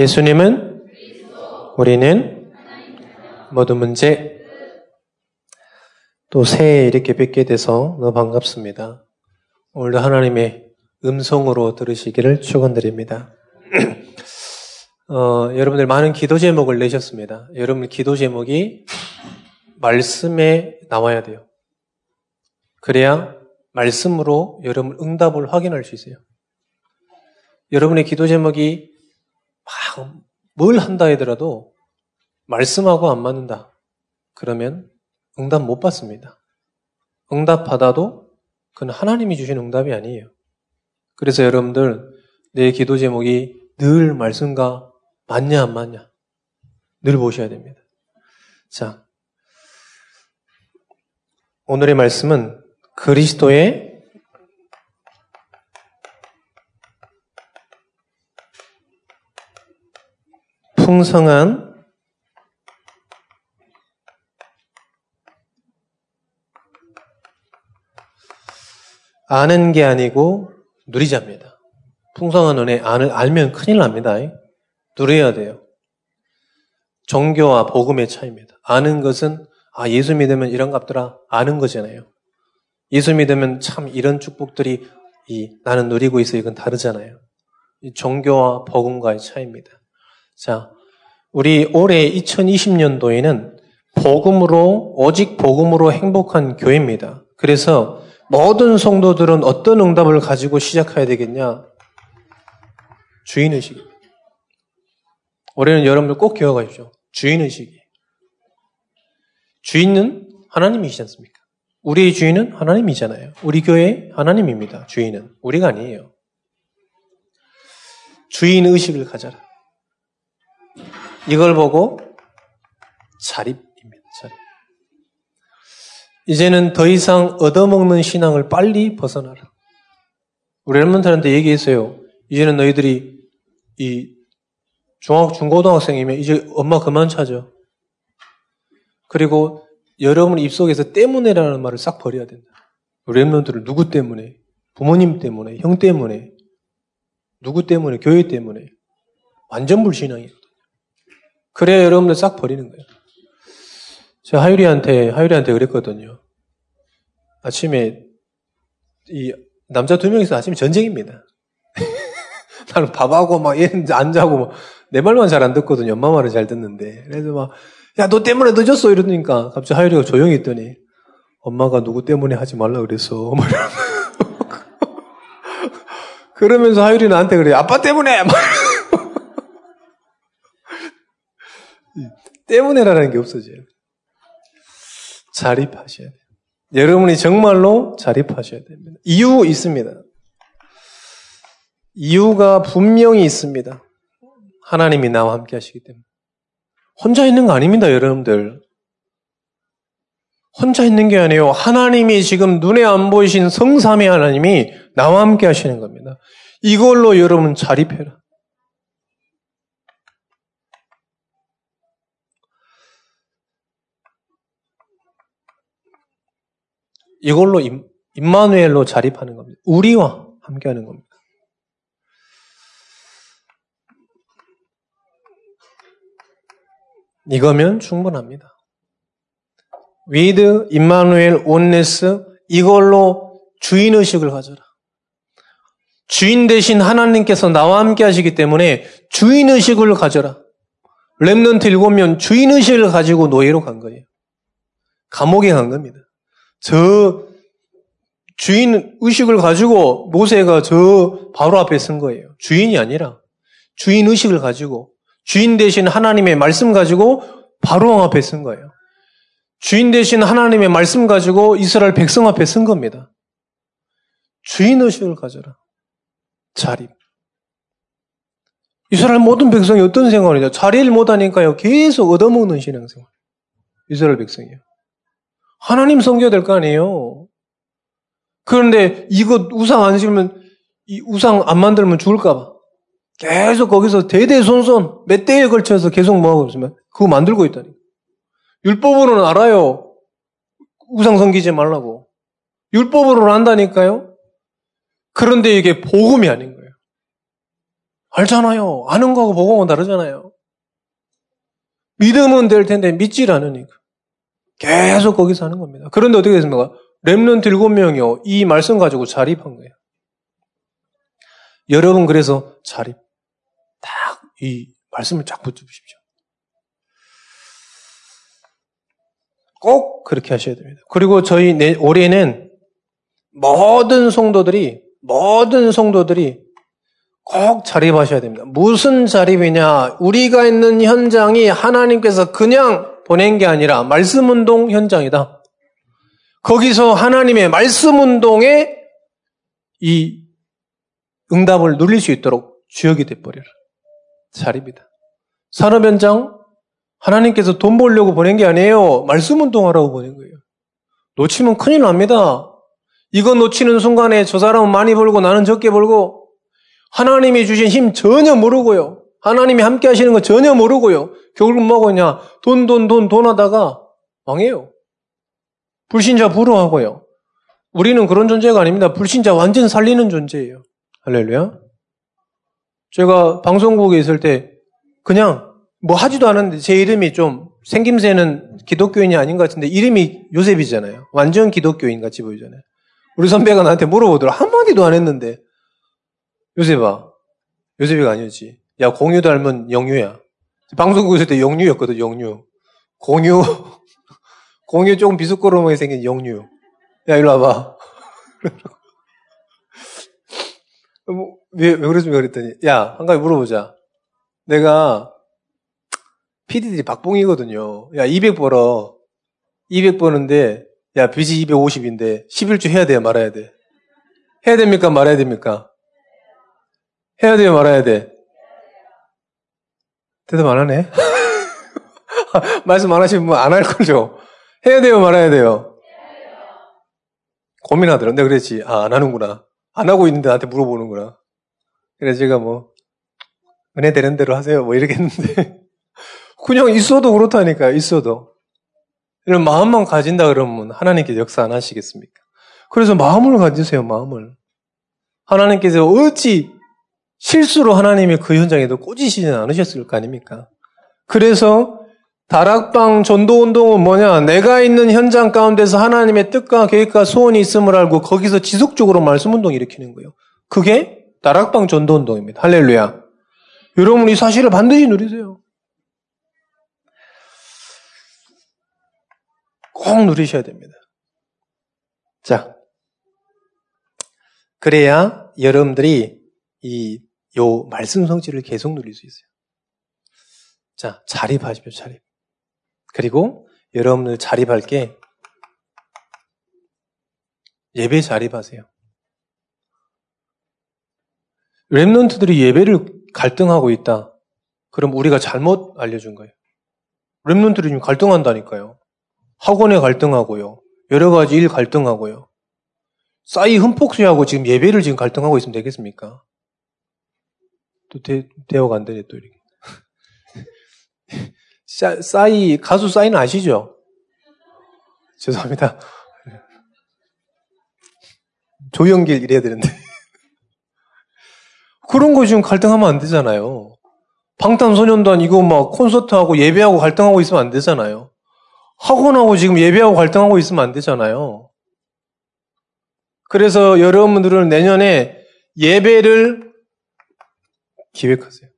예수님은 우리는 모든 문제 또 새해 이렇게 뵙게 돼서 너무 반갑습니다. 오늘도 하나님의 음성으로 들으시기를 축원드립니다. 어, 여러분들 많은 기도 제목을 내셨습니다. 여러분 기도 제목이 말씀에 나와야 돼요. 그래야 말씀으로 여러분 응답을 확인할 수 있어요. 여러분의 기도 제목이 막 뭘 한다 하더라도 말씀하고 안 맞는다. 그러면 응답 못 받습니다. 응답 받아도 그건 하나님이 주신 응답이 아니에요. 그래서 여러분들 내 기도 제목이 늘 말씀과 맞냐 안 맞냐 늘 보셔야 됩니다. 자, 오늘의 말씀은 그리스도의 풍성한 아는 게 아니고 누리자입니다. 풍성한 은혜 안, 알면 큰일 납니다. 누려야 돼요. 종교와 복음의 차이입니다. 아는 것은 아 예수 믿으면 이런 값더라 아는 거잖아요. 예수 믿으면 참 이런 축복들이 이 나는 누리고 있어 이건 다르잖아요. 종교와 복음과의 차이입니다. 자, 우리 올해 2020년도에는 복음으로, 오직 복음으로 행복한 교회입니다. 그래서 모든 성도들은 어떤 응답을 가지고 시작해야 되겠냐? 주인의식입니다. 올해는 여러분들 꼭 기억하십시오. 주인의식이. 주인은 하나님이시지 않습니까? 우리의 주인은 하나님이잖아요. 우리 교회 하나님입니다. 주인은. 우리가 아니에요. 주인의식을 가져라. 이걸 보고 자립입니다. 자립. 이제는 더 이상 얻어먹는 신앙을 빨리 벗어나라. 우리 랩몬들한테 얘기했어요. 이제는 너희들이 이 중학, 중고등학생이면 이제 엄마 그만 찾아. 그리고 여러분 입속에서 때문에라는 말을 싹 버려야 된다. 우리 랩몬들은 누구 때문에? 부모님 때문에, 형 때문에, 누구 때문에, 교회 때문에. 완전 불신앙이에요. 그래야 여러분들 싹 버리는 거예요. 제가 하유리한테, 하유리한테 그랬거든요. 아침에, 이, 남자 두 명이서 아침에 전쟁입니다. 나는 밥하고 막 얘는 안 자고 막, 내 말만 잘 안 듣거든요. 엄마 말은 잘 듣는데. 그래서 막, 야, 너 때문에 늦었어. 이러니까 갑자기 하유리가 조용히 있더니, 엄마가 누구 때문에 하지 말라 그랬어. 그러면서 하유리 나한테 그래. 아빠 때문에! 때문에라는 게 없어져요. 자립하셔야 돼요. 여러분이 정말로 자립하셔야 됩니다. 이유 있습니다. 이유가 분명히 있습니다. 하나님이 나와 함께 하시기 때문에. 혼자 있는 거 아닙니다, 여러분들. 혼자 있는 게 아니에요. 하나님이 지금 눈에 안 보이신 성삼의 하나님이 나와 함께 하시는 겁니다. 이걸로 여러분 자립해라. 이걸로 임마누엘로 자립하는 겁니다. 우리와 함께하는 겁니다. 이거면 충분합니다. With Immanuel Oneness 이걸로 주인 의식을 가져라. 주인 대신 하나님께서 나와 함께 하시기 때문에 주인 의식을 가져라. Remnant 일곱 명 주인 의식을 가지고 노예로 간 거예요. 감옥에 간 겁니다. 저 주인 의식을 가지고 모세가 저 바로 앞에 쓴 거예요. 주인이 아니라 주인 의식을 가지고 주인 대신 하나님의 말씀 가지고 바로 앞에 쓴 거예요. 주인 대신 하나님의 말씀 가지고 이스라엘 백성 앞에 쓴 겁니다. 주인 의식을 가져라. 자립. 이스라엘 모든 백성이 어떤 생활이냐? 자리를 못하니까요. 계속 얻어먹는 신앙생활. 이스라엘 백성이요. 하나님 섬겨야 될 거 아니에요. 그런데 이거 우상 안 지으면 이 우상 안 만들면 죽을까 봐 계속 거기서 대대손손 몇 대에 걸쳐서 계속 뭐하고 있으면 그거 만들고 있다니. 율법으로는 알아요. 우상 섬기지 말라고. 율법으로는 안다니까요. 그런데 이게 복음이 아닌 거예요. 알잖아요. 아는 거하고 보고는 다르잖아요. 믿으면 될 텐데 믿질 않으니까. 계속 거기서 하는 겁니다. 그런데 어떻게 됐습니까? 랩런트 일곱 명이요. 이 말씀 가지고 자립한 거예요. 여러분 그래서 자립. 딱 이 말씀을 쫙 붙여보십시오. 꼭 그렇게 하셔야 됩니다. 그리고 저희 내, 올해는 모든 성도들이 모든 성도들이 꼭 자립하셔야 됩니다. 무슨 자립이냐? 우리가 있는 현장이 하나님께서 그냥 보낸 게 아니라 말씀 운동 현장이다. 거기서 하나님의 말씀 운동에 이 응답을 누릴 수 있도록 주역이 돼버려라. 자립이다. 산업 현장 하나님께서 돈 벌려고 보낸 게 아니에요. 말씀 운동하라고 보낸 거예요. 놓치면 큰일 납니다. 이거 놓치는 순간에 저 사람은 많이 벌고 나는 적게 벌고 하나님이 주신 힘 전혀 모르고요. 하나님이 함께 하시는 거 전혀 모르고요. 결국 뭐하냐? 돈, 돈, 돈, 돈 하다가 망해요. 불신자 부러워하고요. 우리는 그런 존재가 아닙니다. 불신자 완전 살리는 존재예요. 할렐루야. 제가 방송국에 있을 때 그냥 뭐 하지도 않았는데 제 이름이 좀 생김새는 기독교인이 아닌 것 같은데 이름이 요셉이잖아요. 완전 기독교인 같이 보이잖아요. 우리 선배가 나한테 물어보더라. 한마디도 안 했는데 요셉아. 요셉이가 아니었지. 야 공유 닮은 영유야. 방송국 있을 때 영유였거든 영유. 공유 공유 조금 비스코름하게 생긴 영유. 야 일로 와봐. 뭐, 왜, 왜 그랬습니까? 그랬더니, 야, 한 가지 물어보자. 내가 PD들이 박봉이거든요. 야, 200 벌어. 200 버는데, 야, 빚이 250인데, 11주 해야 돼요, 말아야 돼? 해야 됩니까? 말아야 됩니까? 해야 돼요, 말아야 돼? 대답 안 하네? 말씀 안 하시면 안할 거죠? 해야 돼요, 말아야 돼요? 고민하더라. 내가 그랬지. 아, 안 하는구나. 안 하고 있는데 나한테 물어보는구나. 그래서 제가 뭐, 은혜 되는 대로 하세요. 뭐 이렇게 했는데. 그냥 있어도 그렇다니까, 있어도. 이런 마음만 가진다 그러면 하나님께 역사 안 하시겠습니까? 그래서 마음을 가지세요, 마음을. 하나님께서 어찌 실수로 하나님이 그 현장에도 꽂으시지 않으셨을 거 아닙니까? 그래서 다락방 전도 운동은 뭐냐? 내가 있는 현장 가운데서 하나님의 뜻과 계획과 소원이 있음을 알고 거기서 지속적으로 말씀 운동 일으키는 거예요. 그게 다락방 전도 운동입니다. 할렐루야. 여러분 이 사실을 반드시 누리세요. 꼭 누리셔야 됩니다. 자, 그래야 여러분들이 이, 요 말씀 성질을 계속 누릴 수 있어요. 자, 자립하십시오, 자립. 그리고 여러분들 자립할 게 예배 자립하세요. 랩런트들이 예배를 갈등하고 있다. 그럼 우리가 잘못 알려준 거예요. 랩런트들이 지금 갈등한다니까요. 학원에 갈등하고요. 여러 가지 일 갈등하고요. 싸이 흠폭수하고 지금 예배를 지금 갈등하고 있으면 되겠습니까? 또 대, 대화가 안 되네, 또 이렇게. 싸이, 가수 싸이는 아시죠? 죄송합니다. 조영길 이래야 되는데. 그런 거 지금 갈등하면 안 되잖아요. 방탄소년단 이거 막 콘서트하고 예배하고 갈등하고 있으면 안 되잖아요. 학원하고 지금 예배하고 갈등하고 있으면 안 되잖아요. 그래서 여러분들은 내년에 예배를 기획하세요.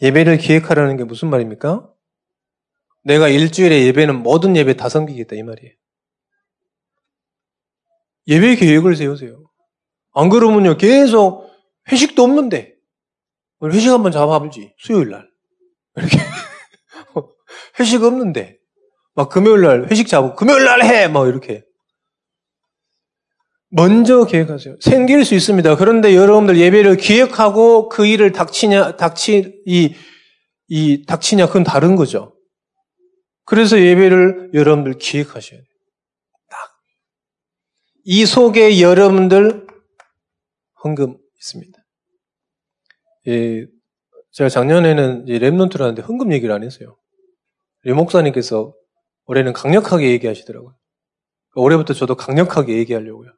예배를 기획하라는 게 무슨 말입니까? 내가 일주일에 예배는 모든 예배 다 섬기겠다 이 말이에요. 예배 계획을 세우세요. 안 그러면요 계속 회식도 없는데 회식 한번 잡아보지 수요일 날 이렇게 회식 없는데. 막 금요일 날 회식 잡고 금요일 날 해! 막 이렇게. 먼저 계획하세요. 생길 수 있습니다. 그런데 여러분들 예배를 기획하고 그 일을 닥치냐, 닥치, 이, 이, 닥치냐, 그건 다른 거죠. 그래서 예배를 여러분들 기획하셔야 돼요. 딱. 이 속에 여러분들 헌금 있습니다. 예, 제가 작년에는 랩런트를 하는데 헌금 얘기를 안 했어요. 리 목사님께서 올해는 강력하게 얘기하시더라고요. 올해부터 저도 강력하게 얘기하려고요.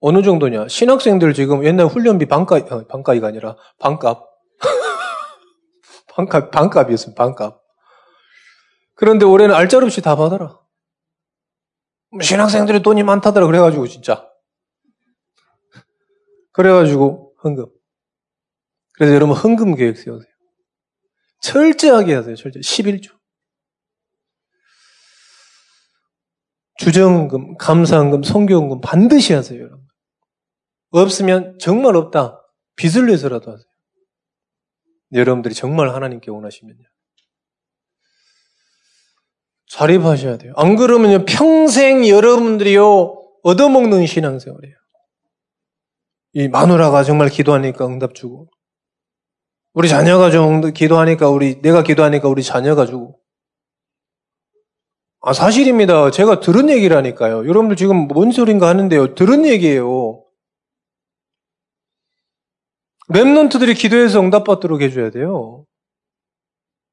어느 정도냐? 신학생들 지금 옛날 훈련비 반값, 어, 반값이 아니라 반값. 반값, 반값이었습니다, 반값. 그런데 올해는 알짤 없이 다 받아라. 신학생들이 돈이 많다더라, 그래가지고, 진짜. 그래가지고, 헌금. 그래서 여러분, 헌금 계획 세우세요. 철저하게 하세요, 철저히. 11조. 주정금, 감사헌금, 성교헌금 반드시 하세요, 여러분. 없으면 정말 없다. 빚을 내서라도 하세요. 여러분들이 정말 하나님께 원하시면요. 자립하셔야 돼요. 안 그러면요, 평생 여러분들이요, 얻어먹는 신앙생활이에요. 이 마누라가 정말 기도하니까 응답 주고, 우리 자녀가 좀 기도하니까 우리, 내가 기도하니까 우리 자녀가 주고. 아, 사실입니다. 제가 들은 얘기라니까요. 여러분들 지금 뭔 소린가 하는데요. 들은 얘기예요. Remnant들이 기도해서 응답받도록 해줘야 돼요.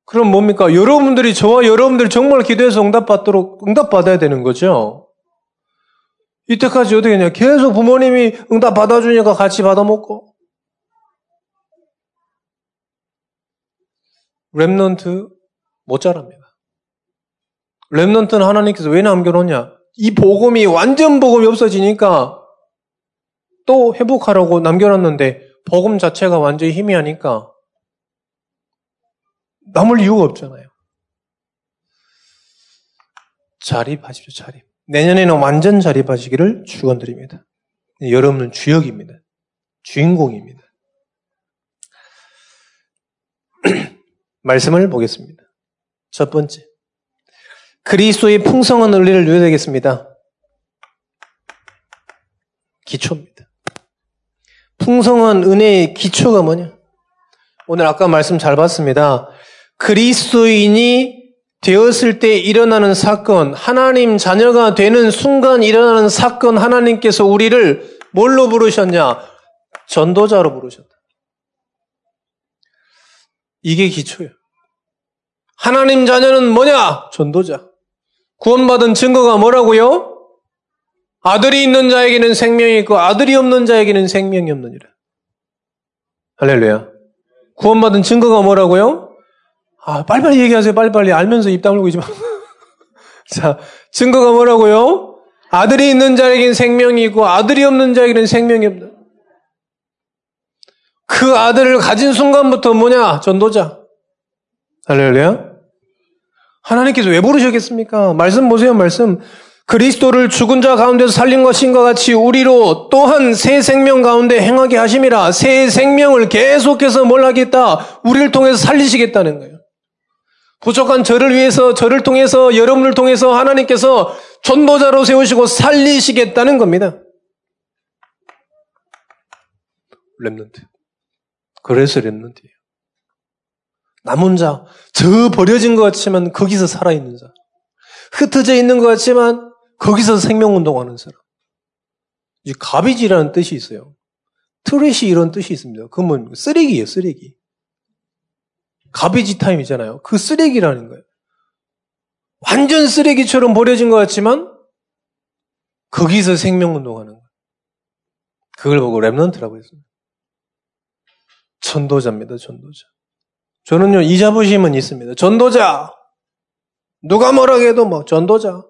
그럼 뭡니까? 여러분들이 저와 여러분들이 정말 기도해서 응답받도록 응답받아야 되는 거죠. 이때까지 어떻게 했냐? 계속 부모님이 응답 받아주니까 같이 받아먹고. Remnant 못 자랍니다. Remnant는 하나님께서 왜 남겨놓냐? 이 복음이 완전 복음이 없어지니까 또 회복하라고 남겨놨는데 복음 자체가 완전히 희미하니까 남을 이유가 없잖아요. 자립하십시오, 자립. 내년에는 완전 자립하시기를 축원드립니다. 여러분은 주역입니다. 주인공입니다. 말씀을 보겠습니다. 첫 번째. 그리스도의 풍성한 은리를 누려야 되겠습니다. 기초입니다. 풍성한 은혜의 기초가 뭐냐? 오늘 아까 말씀 잘 봤습니다. 그리스도인이 되었을 때 일어나는 사건, 하나님 자녀가 되는 순간 일어나는 사건, 하나님께서 우리를 뭘로 부르셨냐? 전도자로 부르셨다. 이게 기초예요. 하나님 자녀는 뭐냐? 전도자. 구원받은 증거가 뭐라고요? 아들이 있는 자에게는 생명이 있고 아들이 없는 자에게는 생명이 없느니라. 할렐루야. 구원받은 증거가 뭐라고요? 아, 빨리빨리 얘기하세요. 빨리빨리. 알면서 입 다물고 있지 마. 자, 증거가 뭐라고요? 아들이 있는 자에게는 생명이 있고 아들이 없는 자에게는 생명이 없다. 그 아들을 가진 순간부터 뭐냐? 전도자. 할렐루야. 하나님께서 왜 부르셨겠습니까? 말씀 보세요, 말씀. 그리스도를 죽은 자 가운데서 살린 것인과 같이 우리로 또한 새 생명 가운데 행하게 하심이라 새 생명을 계속해서 뭘 하겠다? 우리를 통해서 살리시겠다는 거예요. 부족한 저를 위해서 저를 통해서 여러분을 통해서 하나님께서 전도자로 세우시고 살리시겠다는 겁니다. Remnant. 그래서 Remnant예요. 남은 자, 저 버려진 것 같지만 거기서 살아있는 자. 흩어져 있는 것 같지만 거기서 생명운동하는 사람. 이 garbage라는 뜻이 있어요. Trash 이런 뜻이 있습니다. 그러면 쓰레기예요, 쓰레기. Garbage time이잖아요. 그 쓰레기라는 거예요. 완전 쓰레기처럼 버려진 것 같지만 거기서 생명운동하는 거예요. 그걸 보고 랩런트라고 했어요. 전도자입니다, 전도자. 저는요, 이 자부심은 있습니다. 전도자! 누가 뭐라 해도 뭐, 전도자.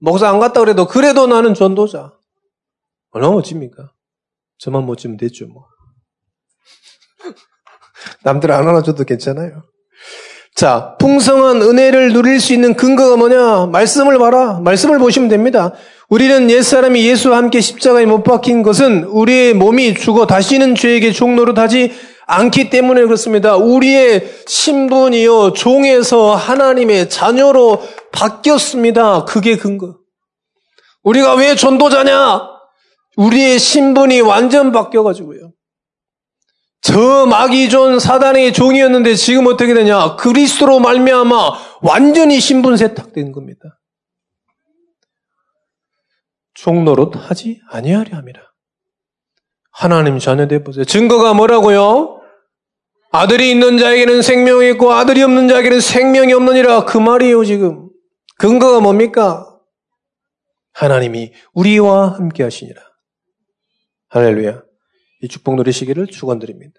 목사 안 갔다 그래도 그래도 나는 전도자. 얼마나 멋집니까? 저만 멋지면 됐죠, 뭐. 남들 안 안아줘도 괜찮아요. 자, 풍성한 은혜를 누릴 수 있는 근거가 뭐냐? 말씀을 봐라. 말씀을 보시면 됩니다. 우리는 옛사람이 예수와 함께 십자가에 못 박힌 것은 우리의 몸이 죽어 다시는 죄에게 종노릇하지 않기 때문에 그렇습니다. 우리의 신분이요, 종에서 하나님의 자녀로 바뀌었습니다. 그게 근거. 우리가 왜 전도자냐? 우리의 신분이 완전 바뀌어가지고요. 저 마귀존 사단의 종이었는데 지금 어떻게 되냐? 그리스도로 말미암아 완전히 신분 세탁된 겁니다. 종노릇 하지 함이라. 하나님 자녀 되 보세요. 증거가 뭐라고요? 아들이 있는 자에게는 생명이 있고 아들이 없는 자에게는 생명이 없느니라 그 말이에요 지금. 근거가 뭡니까? 하나님이 우리와 함께 하시니라. 할렐루야. 이 축복 누리시기를 축원드립니다.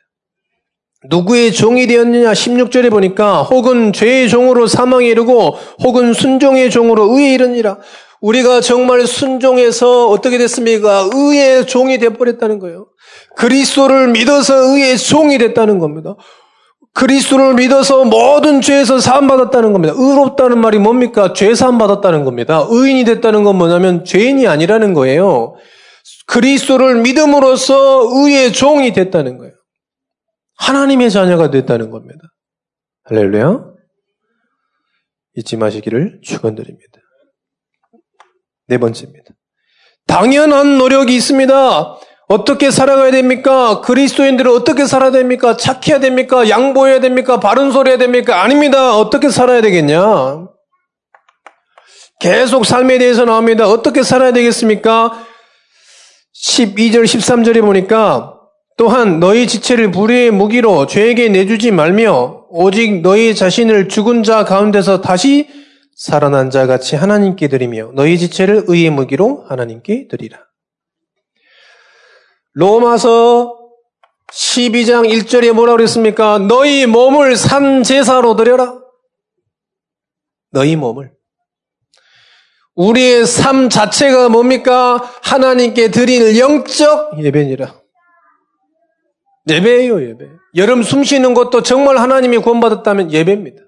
누구의 종이 되었느냐? 16절에 보니까 혹은 죄의 종으로 사망에 이르고 혹은 순종의 종으로 의에 이르니라. 우리가 정말 순종해서 어떻게 됐습니까? 의의 종이 되어버렸다는 거예요. 그리스도를 믿어서 의의 종이 됐다는 겁니다. 그리스도를 믿어서 모든 죄에서 사함 받았다는 겁니다. 의롭다는 말이 뭡니까? 죄 사함 받았다는 겁니다. 의인이 됐다는 건 뭐냐면 죄인이 아니라는 거예요. 그리스도를 믿음으로써 의의 종이 됐다는 거예요. 하나님의 자녀가 됐다는 겁니다. 할렐루야. 잊지 마시기를 축원드립니다. 네 번째입니다. 당연한 노력이 있습니다. 어떻게 살아가야 됩니까? 그리스도인들은 어떻게 살아야 됩니까? 착해야 됩니까? 양보해야 됩니까? 바른 소리 해야 됩니까? 아닙니다. 어떻게 살아야 되겠냐? 계속 삶에 대해서 나옵니다. 어떻게 살아야 되겠습니까? 12절, 13절에 보니까 또한 너희 지체를 불의의 무기로 죄에게 내주지 말며 오직 너희 자신을 죽은 자 가운데서 다시 살아난 자 같이 하나님께 드리며 너희 지체를 의의 무기로 하나님께 드리라. 로마서 12장 1절에 뭐라 그랬습니까? 너희 몸을 산 제사로 드려라. 너희 몸을. 우리의 삶 자체가 뭡니까? 하나님께 드릴 영적 예배니라. 예배예요, 예배. 여름 숨 쉬는 것도 정말 하나님이 구원받았다면 예배입니다.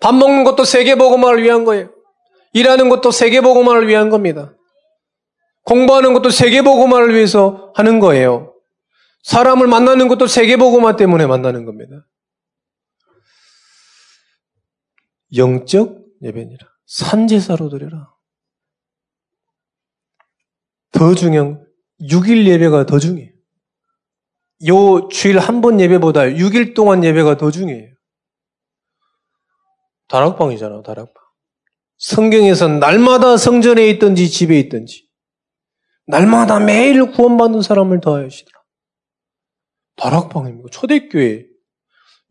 밥 먹는 것도 세계보고만을 위한 거예요. 일하는 것도 세계보고만을 위한 겁니다. 공부하는 것도 세계보고만을 위해서 하는 거예요. 사람을 만나는 것도 세계보고만 때문에 만나는 겁니다. 영적 예배니라. 산제사로 드려라. 더 중요한 6일 예배가 더 중요해요. 요 주일 한 번 예배보다 6일 동안 예배가 더 중요해요. 다락방이잖아, 다락방. 성경에서 날마다 성전에 있든지 집에 있든지 날마다 매일 구원받는 사람을 더하시더라. 다락방입니다. 초대교회.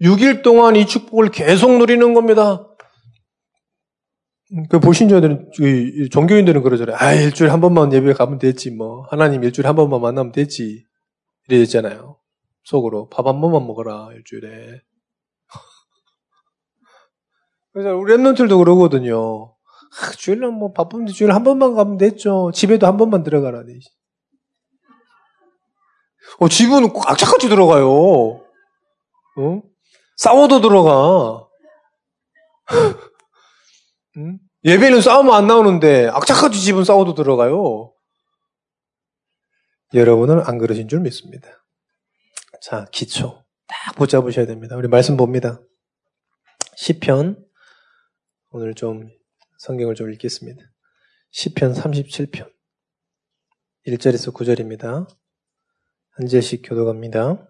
6일 동안 이 축복을 계속 누리는 겁니다. 그 보신 자들은 종교인들은 그러잖아요. 아 일주일에 한 번만 예배 가면 됐지 뭐 하나님 일주일에 한 번만 만나면 됐지 이랬잖아요. 속으로 밥 한 번만 먹어라 일주일에. 그래서 우리 랩런들도 그러거든요. 아, 주일날 뭐 바쁜데 주일 한 번만 가면 됐죠. 집에도 한 번만 들어가라. 어, 집은 악착같이 들어가요. 어? 싸워도 들어가. 응? 예배는 싸우면 안 나오는데 악착같이 집은 싸워도 들어가요. 여러분은 안 그러신 줄 믿습니다. 자, 기초. 딱 붙잡으셔야 됩니다. 우리 말씀 봅니다. 시편 오늘 좀 성경을 좀 읽겠습니다. 시편 37편 1절에서 9절입니다. 한 절씩 교도갑니다.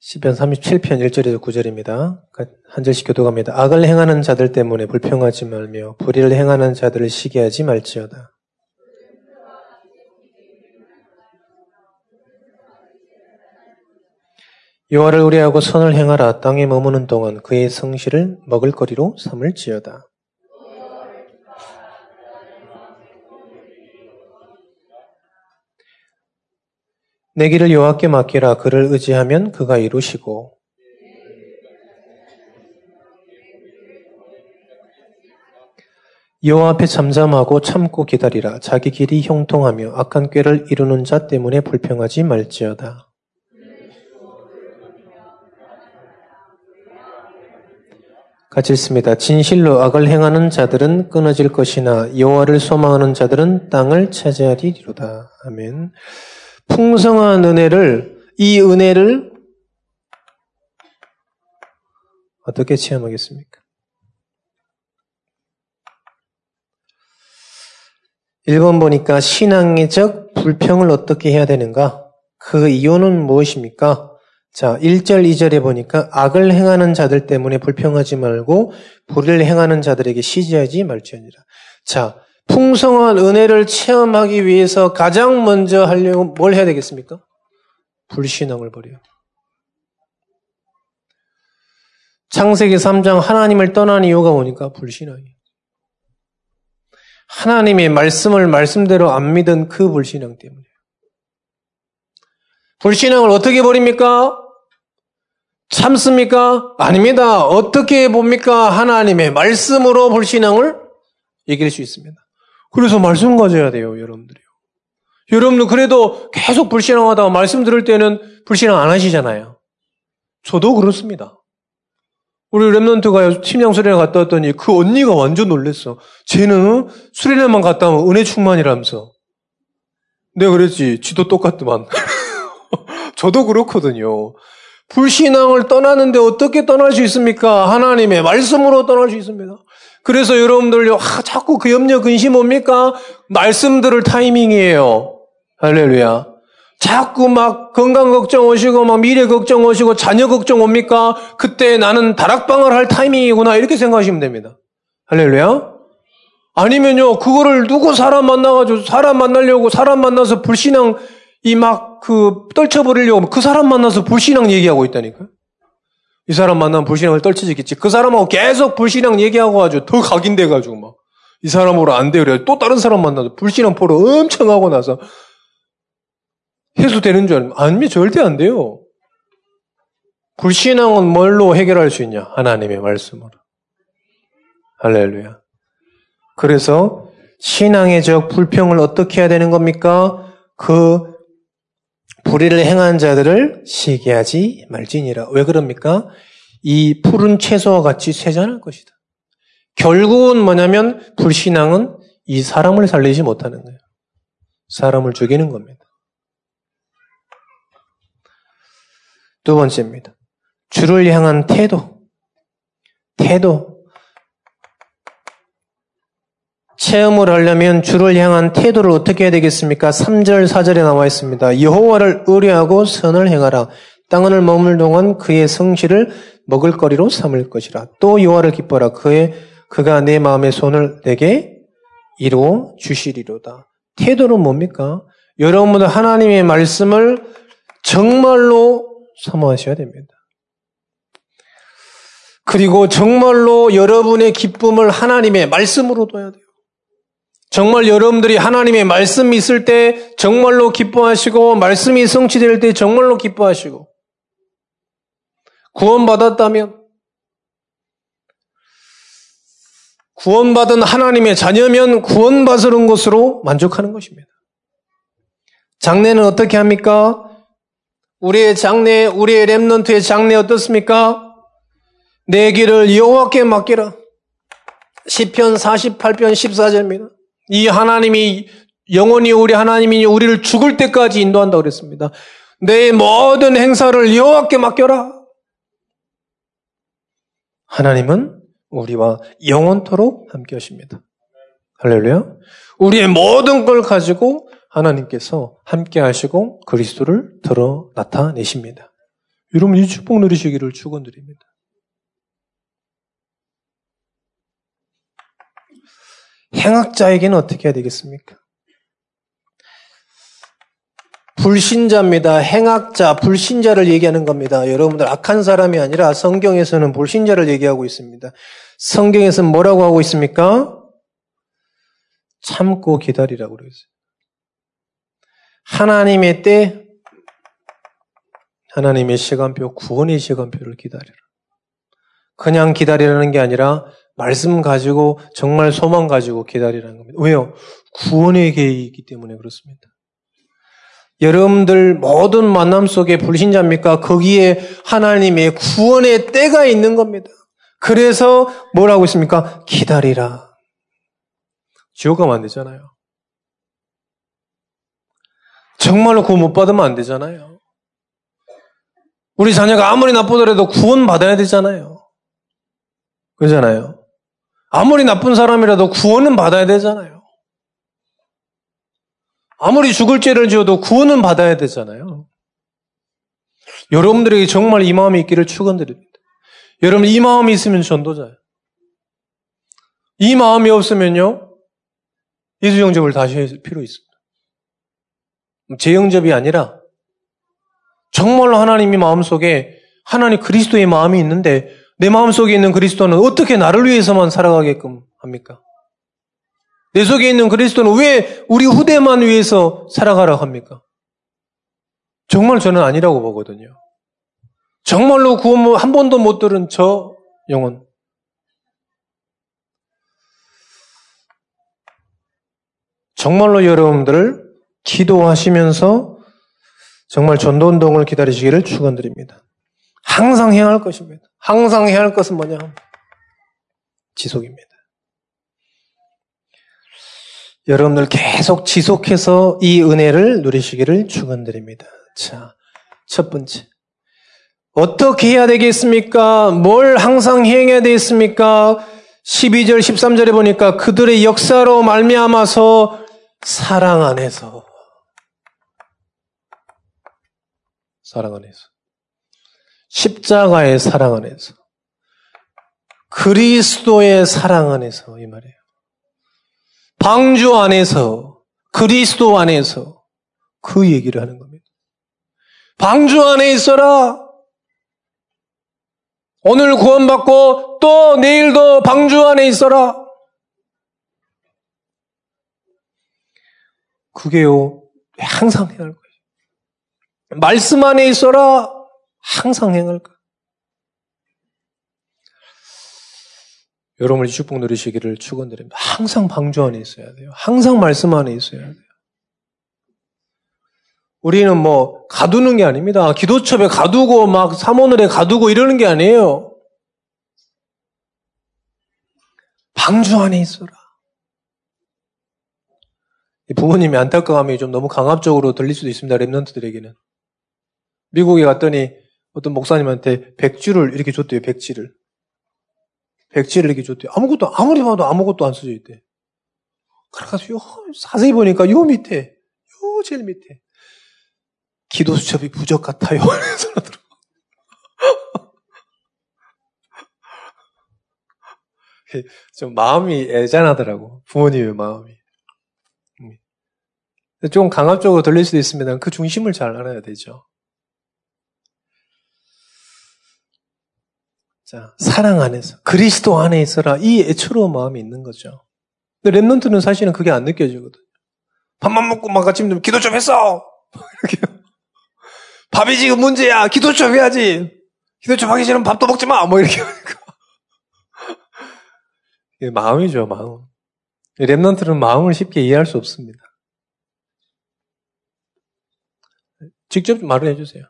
시편 37편 1절에서 9절입니다. 한 절씩 교도갑니다. 악을 행하는 자들 때문에 불평하지 말며 불의를 행하는 자들을 시기하지 말지어다. 여호와를 의뢰하고 선을 행하라 땅에 머무는 동안 그의 성실을 먹을거리로 삼을지어다. 내 길을 여호와께 맡기라 그를 의지하면 그가 이루시고 여호와 앞에 잠잠하고 참고 기다리라 자기 길이 형통하며 악한 꾀를 이루는 자 때문에 불평하지 말지어다. 같이 있습니다. 진실로 악을 행하는 자들은 끊어질 것이나 여호와를 소망하는 자들은 땅을 차지하리로다. 아멘. 풍성한 은혜를 이 은혜를 어떻게 체험하겠습니까? 1번 보니까 신앙적 불평을 어떻게 해야 되는가? 그 이유는 무엇입니까? 자, 1절, 2절에 보니까 악을 행하는 자들 때문에 불평하지 말고 불의를 행하는 자들에게 시지하지 말지어니라. 자, 풍성한 은혜를 체험하기 위해서 가장 먼저 하려고 뭘 해야 되겠습니까? 불신앙을 버려요. 창세기 3장 하나님을 떠난 이유가 뭐니까 불신앙이에요. 하나님의 말씀을 말씀대로 안 믿은 그 불신앙 때문에. 불신앙을 어떻게 버립니까? 참습니까? 아닙니다. 어떻게 봅니까? 하나님의 말씀으로 불신앙을 이길 수 있습니다. 그래서 말씀 가져야 돼요, 여러분들이요. 여러분들 그래도 계속 불신앙하다가 말씀 들을 때는 불신앙 안 하시잖아요. 저도 그렇습니다. 우리 랩런트가 침양 수련회 갔다 왔더니 그 언니가 완전 놀랬어. 쟤는 수련회만 갔다 오면 은혜 충만이라면서. 내가 그랬지. 지도 똑같더만. 저도 그렇거든요. 불신앙을 떠나는데 어떻게 떠날 수 있습니까? 하나님의 말씀으로 떠날 수 있습니다. 그래서 여러분들, 아, 자꾸 그 염려, 근심 뭡니까? 말씀 들을 타이밍이에요. 할렐루야. 자꾸 막 건강 걱정 오시고, 막 미래 걱정 오시고, 자녀 걱정 옵니까? 그때 나는 다락방을 할 타이밍이구나. 이렇게 생각하시면 됩니다. 할렐루야. 아니면요, 그거를 누구 사람 만나가지고, 사람 만나려고, 사람 만나서 불신앙, 이 막, 그, 떨쳐버리려고, 그 사람 만나서 불신앙 얘기하고 있다니까. 이 사람 만나면 불신앙을 떨쳐지겠지. 그 사람하고 계속 불신앙 얘기하고 가지고 더 각인돼가지고 막. 이 사람으로 안 돼. 그래. 또 다른 사람 만나서 불신앙 포로 엄청 하고 나서 해소되는 줄 알면, 아니면 절대 안 돼요. 불신앙은 뭘로 해결할 수 있냐? 하나님의 말씀으로. 할렐루야. 그래서 신앙의 적 불평을 어떻게 해야 되는 겁니까? 그 불의를 행한 자들을 시기하지 말지니라. 왜 그럽니까? 이 푸른 채소와 같이 쇠잔할 것이다. 결국은 뭐냐면 불신앙은 이 사람을 살리지 못하는 거예요. 사람을 죽이는 겁니다. 두 번째입니다. 주를 향한 태도. 태도. 체험을 하려면 주를 향한 태도를 어떻게 해야 되겠습니까? 3절, 4절에 나와 있습니다. 여호와를 의뢰하고 선을 행하라. 땅을 머물 동안 그의 성실을 먹을 거리로 삼을 것이라. 또 여호와를 기뻐라. 그의 그가 내 마음의 손을 내게 이루어 주시리로다. 태도는 뭡니까? 여러분들 하나님의 말씀을 정말로 사모하셔야 됩니다. 그리고 정말로 여러분의 기쁨을 하나님의 말씀으로 둬야 돼요. 정말 여러분들이 하나님의 말씀이 있을 때 정말로 기뻐하시고 말씀이 성취될 때 정말로 기뻐하시고 구원받았다면 구원받은 하나님의 자녀면 구원받은 것으로 만족하는 것입니다. 장례는 어떻게 합니까? 우리의 장례, 우리의 랩런트의 장례 어떻습니까? 내 길을 여호와께 맡기라. 시편 48편 14절입니다. 이 하나님이 영원히 우리 하나님이 우리를 죽을 때까지 인도한다고 그랬습니다. 내 모든 행사를 여호와께 맡겨라. 하나님은 우리와 영원토록 함께 하십니다. 할렐루야. 우리의 모든 걸 가지고 하나님께서 함께 하시고 그리스도를 들어 나타내십니다. 여러분 이 축복 누리시기를 축원드립니다. 행악자에게는 어떻게 해야 되겠습니까? 불신자입니다. 행악자, 불신자를 얘기하는 겁니다. 여러분들 악한 사람이 아니라 성경에서는 불신자를 얘기하고 있습니다. 성경에서는 뭐라고 하고 있습니까? 참고 기다리라고 그러어요 하나님의 때, 하나님의 시간표, 구원의 시간표를 기다려라. 그냥 기다리라는 게 아니라 말씀 가지고 정말 소망 가지고 기다리라는 겁니다. 왜요? 구원의 계획이기 때문에 그렇습니다. 여러분들 모든 만남 속에 불신자입니까? 거기에 하나님의 구원의 때가 있는 겁니다. 그래서 뭐라고 있습니까? 기다리라. 지옥 가면 안 되잖아요. 정말로 구원 못 받으면 안 되잖아요. 우리 자녀가 아무리 나쁘더라도 구원 받아야 되잖아요. 그러잖아요. 아무리 나쁜 사람이라도 구원은 받아야 되잖아요. 아무리 죽을 죄를 지어도 구원은 받아야 되잖아요. 여러분들에게 정말 이 마음이 있기를 축원드립니다. 여러분 이 마음이 있으면 전도자예요. 이 마음이 없으면요 예수 영접을 다시 할 필요 있습니다. 제 영접이 아니라 정말로 하나님이 마음 속에 하나님 그리스도의 마음이 있는데 내 마음속에 있는 그리스도는 어떻게 나를 위해서만 살아가게끔 합니까? 내 속에 있는 그리스도는 왜 우리 후대만 위해서 살아가라 합니까? 정말 저는 아니라고 보거든요. 정말로 구원 한 번도 못 들은 저 영혼. 정말로 여러분들 기도하시면서 정말 전도운동을 기다리시기를 축원드립니다. 항상 해야 할 것입니다. 항상 해야 할 것은 뭐냐? 지속입니다. 여러분들 계속 지속해서 이 은혜를 누리시기를 축원드립니다. 자, 첫 번째. 어떻게 해야 되겠습니까? 뭘 항상 행해야 되겠습니까? 12절, 13절에 보니까 그들의 역사로 말미암아서 사랑 안에서 사랑 안에서 십자가의 사랑 안에서 그리스도의 사랑 안에서 이 말이에요. 방주 안에서 그리스도 안에서 그 얘기를 하는 겁니다. 방주 안에 있어라. 오늘 구원받고 또 내일도 방주 안에 있어라. 그게요, 항상 행할 거예요. 말씀 안에 있어라. 항상 행할 거예요. 여러분이 축복 누리시기를 축원드립니다. 항상 방주 안에 있어야 돼요. 항상 말씀 안에 있어야 돼요. 우리는 뭐 가두는 게 아닙니다. 기도첩에 가두고 막 사모늘에 가두고 이러는 게 아니에요. 방주 안에 있어라. 부모님이 안타까움이 좀 너무 강압적으로 들릴 수도 있습니다. 랩런트들에게는. 미국에 갔더니 어떤 목사님한테 백지를 이렇게 줬대요. 백지를. 백지를 이렇게 줬대요. 아무것도 아무리 봐도 아무것도 안 써져 있대. 그래가지고 자세히 보니까 요 밑에 요 제일 밑에 기도 수첩이 부적 같아요. 좀 마음이 애잔하더라고. 부모님의 마음이. 좀 강압적으로 들릴 수도 있습니다. 그 중심을 잘 알아야 되죠. 자, 사랑 안에서, 그리스도 안에 있어라. 이 애처로운 마음이 있는 거죠. 근데 랩런트는 사실은 그게 안 느껴지거든요. 밥만 먹고 막 아침 좀 기도 좀 했어! 이렇게. 밥이 지금 문제야! 기도 좀 해야지! 기도 좀 하기 싫으면 밥도 먹지 마! 뭐 이렇게 하니까. 마음이죠, 마음. 랩런트는 마음을 쉽게 이해할 수 없습니다. 직접 말을 해주세요.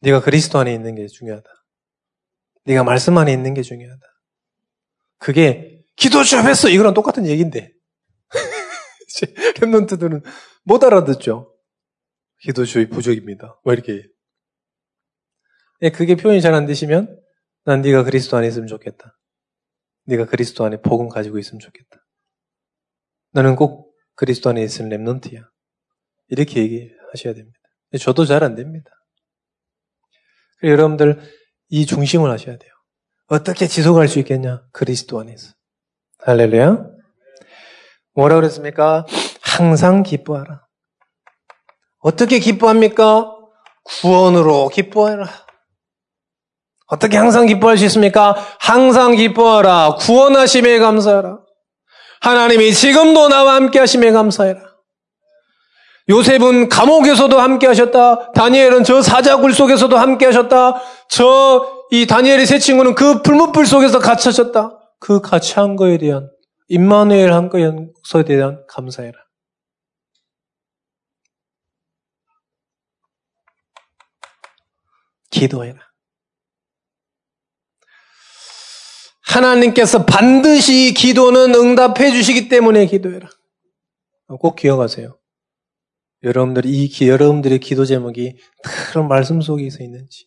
네가 그리스도 안에 있는 게 중요하다. 네가 말씀 안에 있는 게 중요하다. 그게 기도 좀 했어 이거랑 똑같은 얘기인데 랩런트들은 못 알아듣죠. 기도 주의 부족입니다. 왜 이렇게 네, 그게 표현이 잘 안 되시면 난 네가 그리스도 안에 있으면 좋겠다. 네가 그리스도 안에 복음 가지고 있으면 좋겠다. 나는 꼭 그리스도 안에 있는 랩런트야. 이렇게 얘기하셔야 됩니다. 저도 잘 안 됩니다. 여러분들 이 중심을 하셔야 돼요. 어떻게 지속할 수 있겠냐? 그리스도 안에서. 할렐루야. 뭐라 그랬습니까? 항상 기뻐하라. 어떻게 기뻐합니까? 구원으로 기뻐하라. 어떻게 항상 기뻐할 수 있습니까? 항상 기뻐하라. 구원하심에 감사하라. 하나님이 지금도 나와 함께 하심에 감사해라. 요셉은 감옥에서도 함께 하셨다. 다니엘은 저 사자굴 속에서도 함께 하셨다. 저 이 다니엘의 세 친구는 그 풀무불 속에서 같이 하셨다. 그 같이 한 거에 대한 임마누엘 한 것에 대한 감사해라. 기도해라. 하나님께서 반드시 기도는 응답해 주시기 때문에 기도해라. 꼭 기억하세요. 여러분들이 이 기, 여러분들의 기도 제목이 그런 말씀 속에 서 있는지.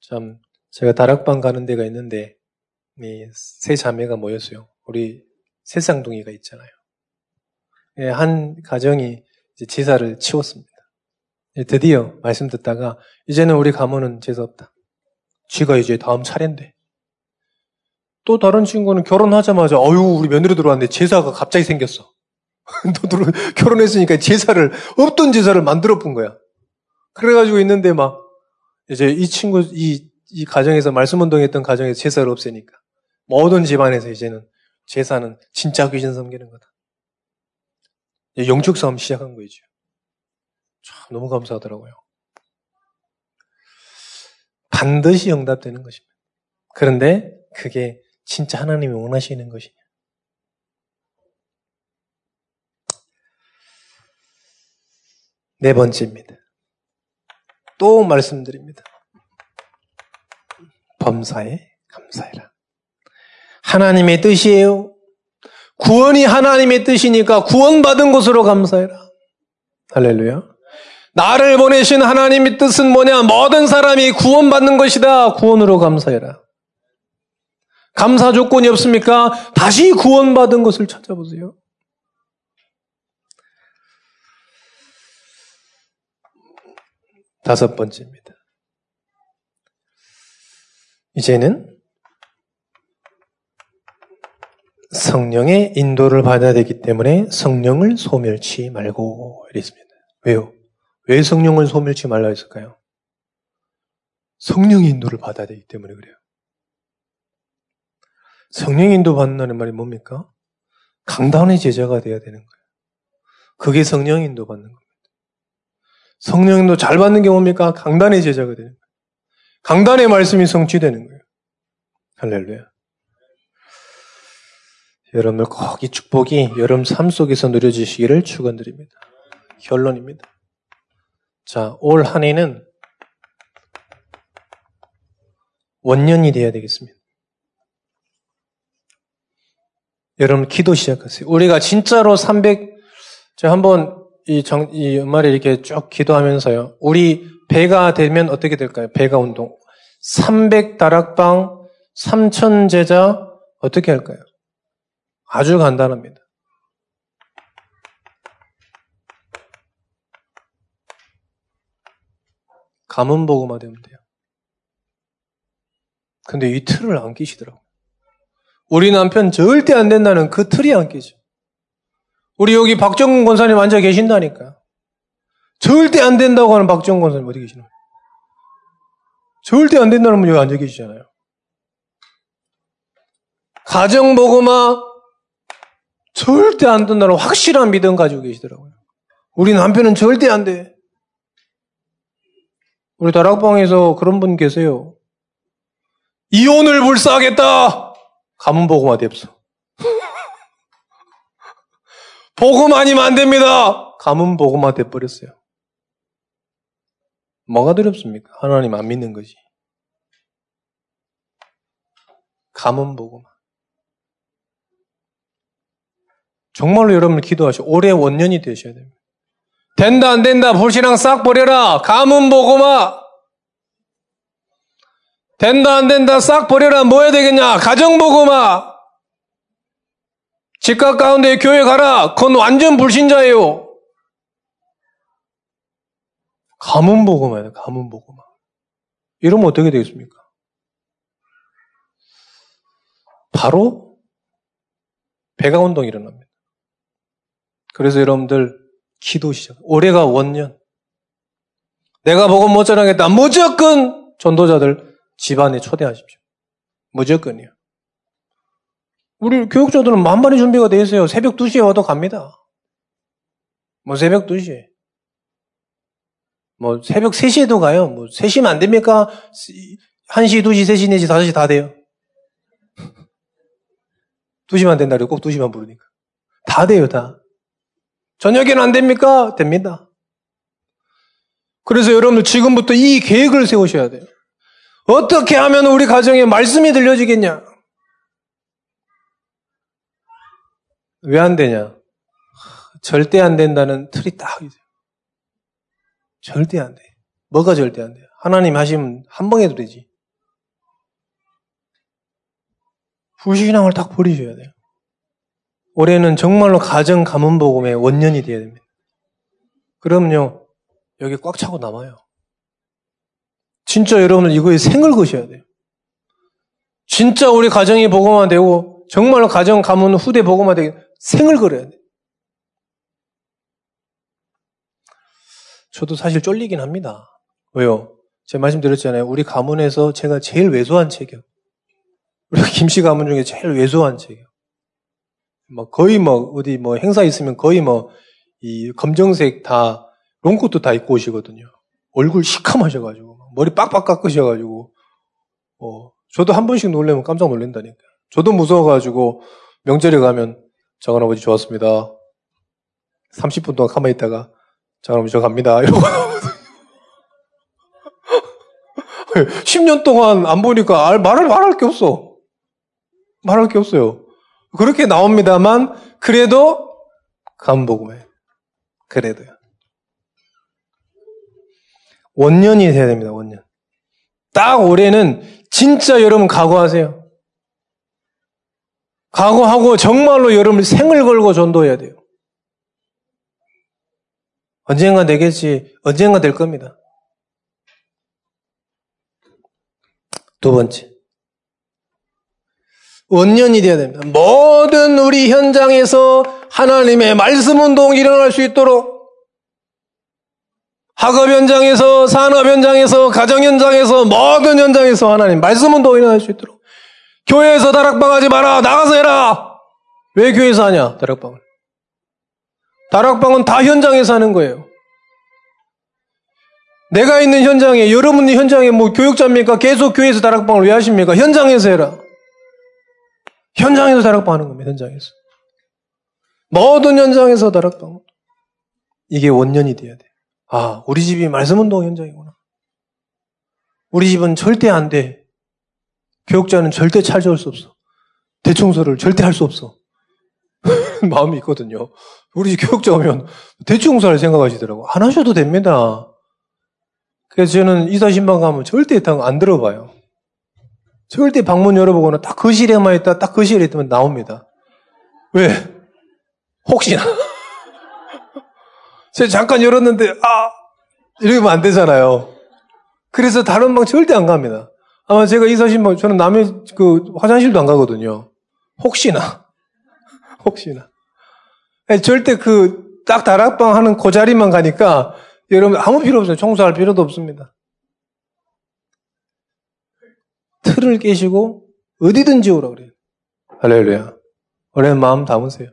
참 제가 다락방 가는 데가 있는데 세 자매가 모였어요. 우리 세 쌍둥이가 있잖아요. 예, 한 가정이 제사를 치웠습니다. 예, 드디어 말씀 듣다가 이제는 우리 가문은 제사 없다. 쥐가 이제 다음 차례인데. 또 다른 친구는 결혼하자마자 어유 우리 며느리 들어왔는데 제사가 갑자기 생겼어. 너도 결혼했으니까 제사를, 없던 제사를 만들어 본 거야. 그래가지고 있는데 막, 이제 이 친구, 이, 이 가정에서 말씀 운동했던 가정에서 제사를 없애니까. 모든 집안에서 이제는 제사는 진짜 귀신 섬기는 거다. 영적 싸움 시작한 거죠. 참 너무 감사하더라고요. 반드시 응답되는 것입니다. 그런데 그게 진짜 하나님이 원하시는 것이냐. 네 번째입니다. 또 말씀드립니다. 범사에 감사해라. 하나님의 뜻이에요. 구원이 하나님의 뜻이니까 구원받은 것으로 감사해라. 할렐루야. 나를 보내신 하나님의 뜻은 뭐냐? 모든 사람이 구원받는 것이다. 구원으로 감사해라. 감사 조건이 없습니까? 다시 구원받은 것을 찾아보세요. 다섯 번째입니다. 이제는 성령의 인도를 받아야 되기 때문에 성령을 소멸치 말고 이랬습니다. 왜요? 왜 성령을 소멸치 말라 했을까요? 성령의 인도를 받아야 되기 때문에 그래요. 성령 인도 받는다는 말이 뭡니까? 강단의 제자가 돼야 되는 거예요. 그게 성령 인도 받는 겁니다. 성령 인도 잘 받는 게 뭡니까? 강단의 제자가 되는 거예요. 강단의 말씀이 성취되는 거예요. 할렐루야. 여러분들 꼭 이 축복이 여러분 삶 속에서 누려지시기를 축원드립니다. 결론입니다. 자, 올 한 해는 원년이 되어야 되겠습니다. 여러분 기도 시작하세요. 우리가 진짜로 300, 제가 한번 이 정, 이 연말에 이렇게 쭉 기도하면서요. 우리 배가 되면 어떻게 될까요? 배가 운동. 300 다락방, 3천 제자, 어떻게 할까요? 아주 간단합니다. 가문 보고만 되면 돼요. 근데 이 틀을 안 끼시더라고요. 우리 남편 절대 안 된다는 그 틀이 안 끼죠. 우리 여기 박정근 권사님 앉아 계신다니까. 절대 안 된다고 하는 박정근 권사님 어디 계시나요? 절대 안 된다는 분 여기 앉아 계시잖아요. 가정보고마 절대 안 된다는 확실한 믿음 가지고 계시더라고요. 우리 남편은 절대 안 돼. 우리 다락방에서 그런 분 계세요. 이혼을 불사하겠다! 가문 보고마 됩소. 보고만 아니면 안 됩니다! 가문 보고마 돼버렸어요. 뭐가 두렵습니까? 하나님 안 믿는 거지. 가문 보고만. 정말로 여러분 기도하시오. 올해 원년이 되셔야 됩니다. 된다 안 된다 불신앙 싹 버려라. 가문 보고마. 된다 안 된다 싹 버려라. 뭐 해야 되겠냐? 가정 보고마. 집값 가운데 교회 가라. 그건 완전 불신자예요. 가문 보고마요. 가문 보고마. 이러면 어떻게 되겠습니까? 바로 배가 운동이 일어납니다. 그래서 여러분들 기도 시작. 올해가 원년. 내가 복음 못 전하겠다. 무조건 전도자들 집안에 초대하십시오. 무조건이요. 우리 교육자들은 만반의 준비가 돼 있어요. 새벽 2시에 와도 갑니다. 뭐 새벽 2시에. 뭐 새벽 3시에도 가요. 뭐 3시면 안 됩니까? 1시, 2시, 3시, 4시, 5시 다 돼요. 2시만 된다 그래고 꼭 2시만 부르니까. 다 돼요, 다. 저녁에는 안 됩니까? 됩니다. 그래서 여러분들 지금부터 이 계획을 세우셔야 돼요. 어떻게 하면 우리 가정에 말씀이 들려지겠냐? 왜 안 되냐? 절대 안 된다는 틀이 딱 있어요. 절대 안 돼. 뭐가 절대 안 돼? 하나님 하시면 한 방에도 되지. 불신앙을 딱 버리셔야 돼요. 올해는 정말로 가정 가문 복음의 원년이 되어야 됩니다. 그럼요, 여기 꽉 차고 남아요. 진짜 여러분은 이거에 생을 거셔야 돼요. 진짜 우리 가정이 복음화 되고 정말로 가정 가문 후대 복음화 되게 생을 걸어야 돼요. 저도 사실 쫄리긴 합니다. 왜요? 제가 말씀드렸잖아요. 우리 가문에서 제가 제일 왜소한 책이요. 우리 김씨 가문 중에 제일 왜소한 책이요. 막 거의 뭐 어디 뭐 행사 있으면 거의 뭐 이 검정색 다 롱코트 다 입고 오시거든요. 얼굴 시커머셔가지고 머리 빡빡 깎으셔가지고 어 저도 한 번씩 놀래면 깜짝 놀란다니까. 저도 무서워가지고 명절에 가면 장할아버지 좋았습니다. 30분 동안 가만히 있다가 장할아버지 저 갑니다. 이러고 10년 동안 안 보니까 말을 말할 게 없어. 말할 게 없어요. 그렇게 나옵니다만 그래도 간복음에 그래도요. 원년이 돼야 됩니다. 원년. 딱 올해는 진짜 여러분 각오하세요. 각오하고 정말로 여러분 생을 걸고 전도해야 돼요. 언젠가 되겠지. 언젠가 될 겁니다. 두 번째. 원년이 되어야 됩니다. 모든 우리 현장에서 하나님의 말씀 운동이 일어날 수 있도록 학업 현장에서 산업 현장에서 가정 현장에서 모든 현장에서 하나님 말씀 운동이 일어날 수 있도록 교회에서 다락방 하지 마라 나가서 해라 왜 교회에서 하냐 다락방을 다락방은 다 현장에서 하는 거예요 내가 있는 현장에 여러분이 현장에 뭐 교육자입니까 계속 교회에서 다락방을 왜 하십니까 현장에서 해라 현장에서 다락방 하는 겁니다. 현장에서. 모든 현장에서 다락방. 이게 원년이 돼야 돼. 아, 우리 집이 말씀 운동 현장이구나. 우리 집은 절대 안 돼. 교육자는 절대 찾아올 수 없어. 대청소를 절대 할 수 없어. 마음이 있거든요. 우리 집 교육자 오면 대청소할 생각하시더라고. 안 하셔도 됩니다. 그래서 저는 이사신방 가면 절대 안 들어봐요. 절대 방문 열어보거나 딱 거실에만 있다, 딱 거실에 있으면 나옵니다. 왜? 혹시나. 제가 잠깐 열었는데, 아! 이러면 안 되잖아요. 그래서 다른 방 절대 안 갑니다. 아마 제가 이사 신 방, 저는 남의 그 화장실도 안 가거든요. 혹시나. 혹시나. 아니, 절대 그 딱 다락방 하는 그 자리만 가니까 여러분 아무 필요 없어요. 청소할 필요도 없습니다. 틀을 깨시고 어디든지 오라 그래요. 할렐루야. 올해 마음 담으세요.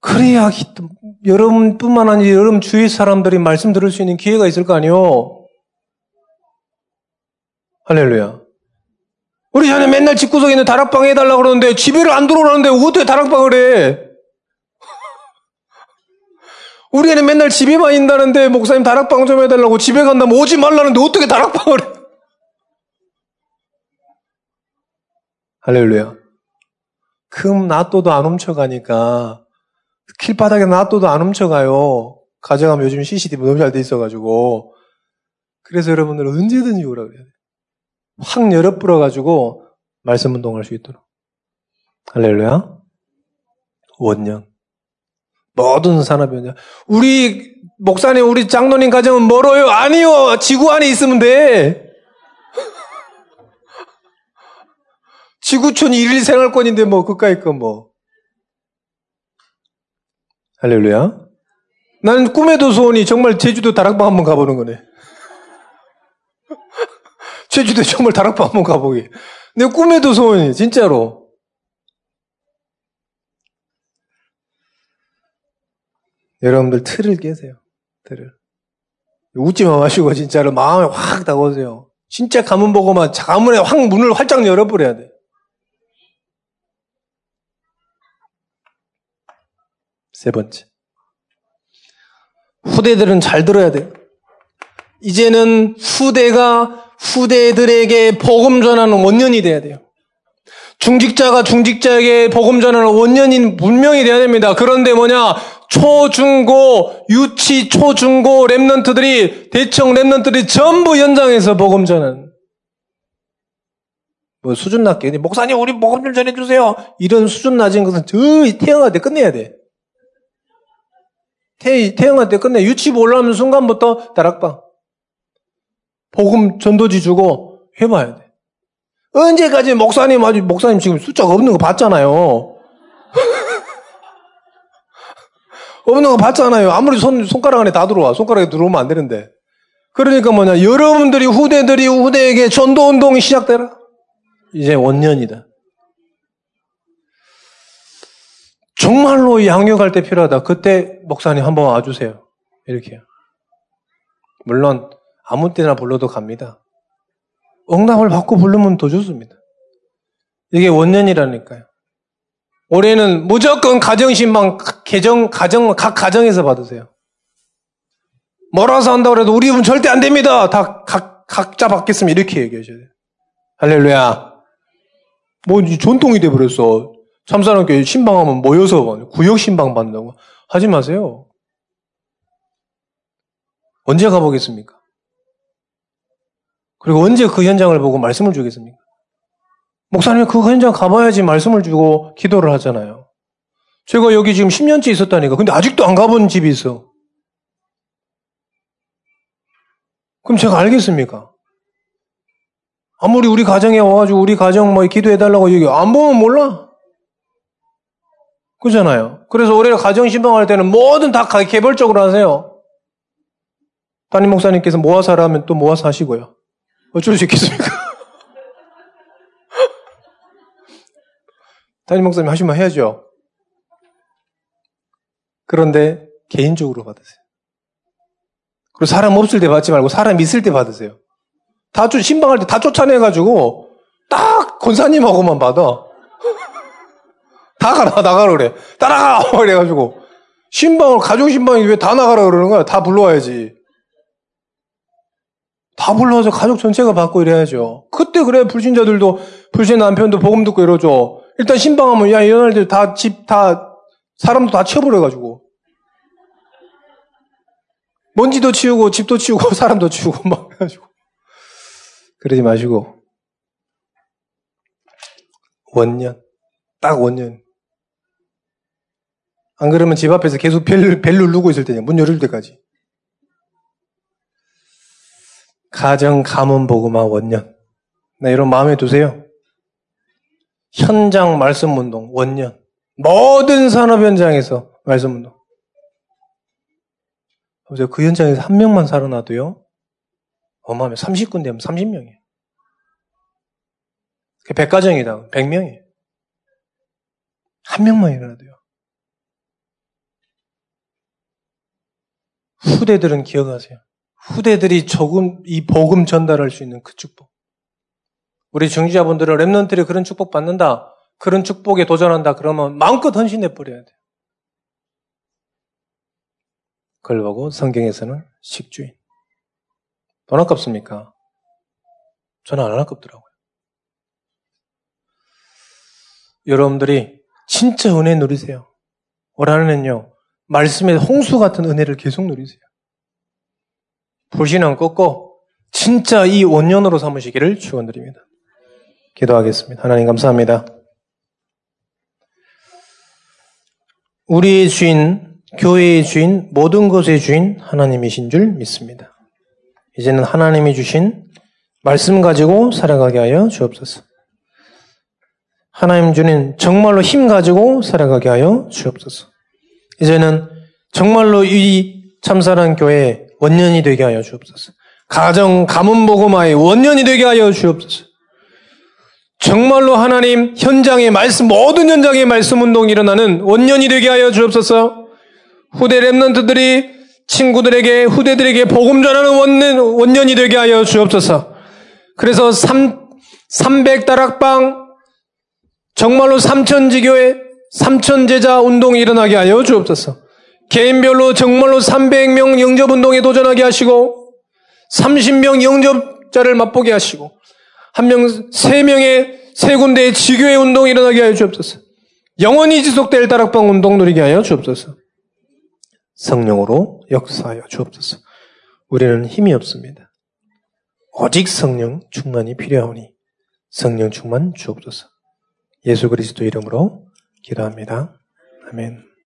그래야 여러분뿐만 아니라 여러분 주위 사람들이 말씀 들을 수 있는 기회가 있을 거 아니요. 할렐루야. 우리 자네 맨날 집구석에 있는 다락방 해달라고 그러는데 집에를 안 들어오라는데 어떻게 다락방을 해? 우리 애는 맨날 집에만 있다는데 목사님 다락방 좀 해달라고 집에 간다면 오지 말라는데 어떻게 다락방을 해? 할렐루야. 금 놔둬도 안 훔쳐가니까 길바닥에 놔둬도 안 훔쳐가요. 가져가면 요즘 CCTV 너무 잘 돼 있어가지고 그래서 여러분들 언제든지 오라 그래야 돼. 확 열어 불어가지고 말씀 운동할 수 있도록. 할렐루야. 원년. 모든 산업이 원년. 우리 목사님, 우리 장로님 가정은 멀어요. 아니요. 지구 안에 있으면 돼. 지구촌 일일 생활권인데 뭐 그까이 거 뭐. 할렐루야. 나는 꿈에도 소원이 정말 제주도 다락방 한번 가보는 거네. 제주도 정말 다락방 한번 가보기. 내 꿈에도 소원이 진짜로. 여러분들 틀을 깨세요. 틀을. 웃지만 마시고 진짜로 마음에 확 다가오세요. 진짜 가문 보고만 가문에 확 문을 활짝 열어버려야 돼. 세 번째. 후대들은 잘 들어야 돼요. 이제는 후대가 후대들에게 복음 전하는 원년이 돼야 돼요. 중직자가 중직자에게 복음 전하는 원년인 분명히 돼야 됩니다. 그런데 뭐냐? 초, 중, 고, 유치, 초, 중, 고 랩런트들이 대청 랩런트들이 전부 현장에서 복음 전하는 뭐 수준 낮게 목사님 우리 복음 좀 전해 주세요. 이런 수준 낮은 것은 저 태어날 때 끝내야 돼. 태, 태어날 때 끝내. 유치부 올라오는 순간부터 다락방. 복음 전도지 주고 해봐야 돼. 언제까지 목사님 아주 목사님 지금 숫자가 없는 거 봤잖아요. 없는 거 봤잖아요. 아무리 손, 손가락 안에 다 들어와. 손가락에 들어오면 안 되는데. 그러니까 뭐냐. 여러분들이 후대들이 후대에게 전도 운동이 시작되라. 이제 원년이다. 정말로 양육할 때 필요하다. 그때 목사님 한번 와주세요. 이렇게요. 물론 아무 때나 불러도 갑니다. 응답을 받고 부르면 더 좋습니다. 이게 원년이라니까요. 올해는 무조건 가정신방, 개정, 가정, 각 가정에서 받으세요. 몰아서 한다고 해도 우리 집은 절대 안 됩니다. 다 각, 각자 받겠으면 이렇게 얘기하셔야 돼요. 할렐루야. 뭐, 전통이 돼버렸어. 참사랑교회 신방하면 모여서 구역 신방 받는다고. 하지 마세요. 언제 가보겠습니까? 그리고 언제 그 현장을 보고 말씀을 주겠습니까? 목사님 그 현장 가봐야지 말씀을 주고 기도를 하잖아요. 제가 여기 지금 10년째 있었다니까. 근데 아직도 안 가본 집이 있어. 그럼 제가 알겠습니까? 아무리 우리 가정에 와가지고 우리 가정 뭐 기도해달라고 얘기 안 보면 몰라. 그잖아요. 그래서 올해 가정 신방할 때는 뭐든 다 개별적으로 하세요. 담임 목사님께서 모아서 하라면 또 모아서 하시고요. 어쩔 수 있겠습니까? 담임 목사님 하시면 해야죠. 그런데 개인적으로 받으세요. 그리고 사람 없을 때 받지 말고 사람 있을 때 받으세요. 다 쫓, 신방할 때 다 쫓아내가지고 딱 권사님하고만 받아. 다 가라, 나가라 그래. 따라가! 그래가지고. 신방을, 가족 신방이 왜 다 나가라 그러는 거야? 다 불러와야지. 다 불러와서 가족 전체가 받고 이래야죠. 그때 그래, 불신자들도, 불신 남편도 복음 듣고 이러죠. 일단 신방하면, 야, 이런 애들 다 집, 다, 사람도 다 치워버려가지고. 먼지도 치우고, 집도 치우고, 사람도 치우고, 막 해가지고. 그러지 마시고. 원년. 딱 원년. 안 그러면 집 앞에서 계속 벨, 벨 누르고 있을 테냐. 문 열을 때까지. 가정 가문 보고마 원년. 네, 이런 마음에 두세요. 현장 말씀 운동 원년. 모든 산업 현장에서 말씀 운동. 보세요. 그 현장에서 한 명만 살아나도요. 어마어마해. 30군 되면 30명이에요. 100가정이다. 100명이에요. 한 명만 일어나도요. 후대들은 기억하세요. 후대들이 조금 이 복음 전달할 수 있는 그 축복. 우리 중직자분들은 Remnant들이 그런 축복 받는다. 그런 축복에 도전한다. 그러면 마음껏 헌신해 버려야 돼요. 그걸 보고 성경에서는 식주인. 돈 아깝습니까? 저는 안 아깝더라고요. 여러분들이 진짜 은혜 누리세요. 올한해는요, 말씀의 홍수 같은 은혜를 계속 누리세요. 불신앙 꺾고 진짜 이 원년으로 삼으시기를 축원드립니다. 기도하겠습니다. 하나님 감사합니다. 우리의 주인, 교회의 주인, 모든 것의 주인 하나님이신 줄 믿습니다. 이제는 하나님이 주신 말씀 가지고 살아가게 하여 주옵소서. 하나님 주님 정말로 힘 가지고 살아가게 하여 주옵소서. 이제는 정말로 이 참사랑 교회 원년이 되게 하여 주옵소서. 가정 가문 복음화의 원년이 되게 하여 주옵소서. 정말로 하나님 현장의 말씀 모든 현장의 말씀 운동이 일어나는 원년이 되게 하여 주옵소서. 후대 랩런트들이 친구들에게 후대들에게 복음 전하는 원년, 원년이 되게 하여 주옵소서. 그래서 3, 300다락방 정말로 삼천지교회 삼천제자 운동이 일어나게 하여 주옵소서. 개인별로 정말로 300명 영접운동에 도전하게 하시고 30명 영접자를 맛보게 하시고 한 명, 세 명의 세 군데의 지교회 운동이 일어나게 하여 주옵소서. 영원히 지속될 다락방 운동 누리게 하여 주옵소서. 성령으로 역사하여 주옵소서. 우리는 힘이 없습니다. 오직 성령 충만이 필요하오니 성령 충만 주옵소서. 예수 그리스도 이름으로 기도합니다. 아멘.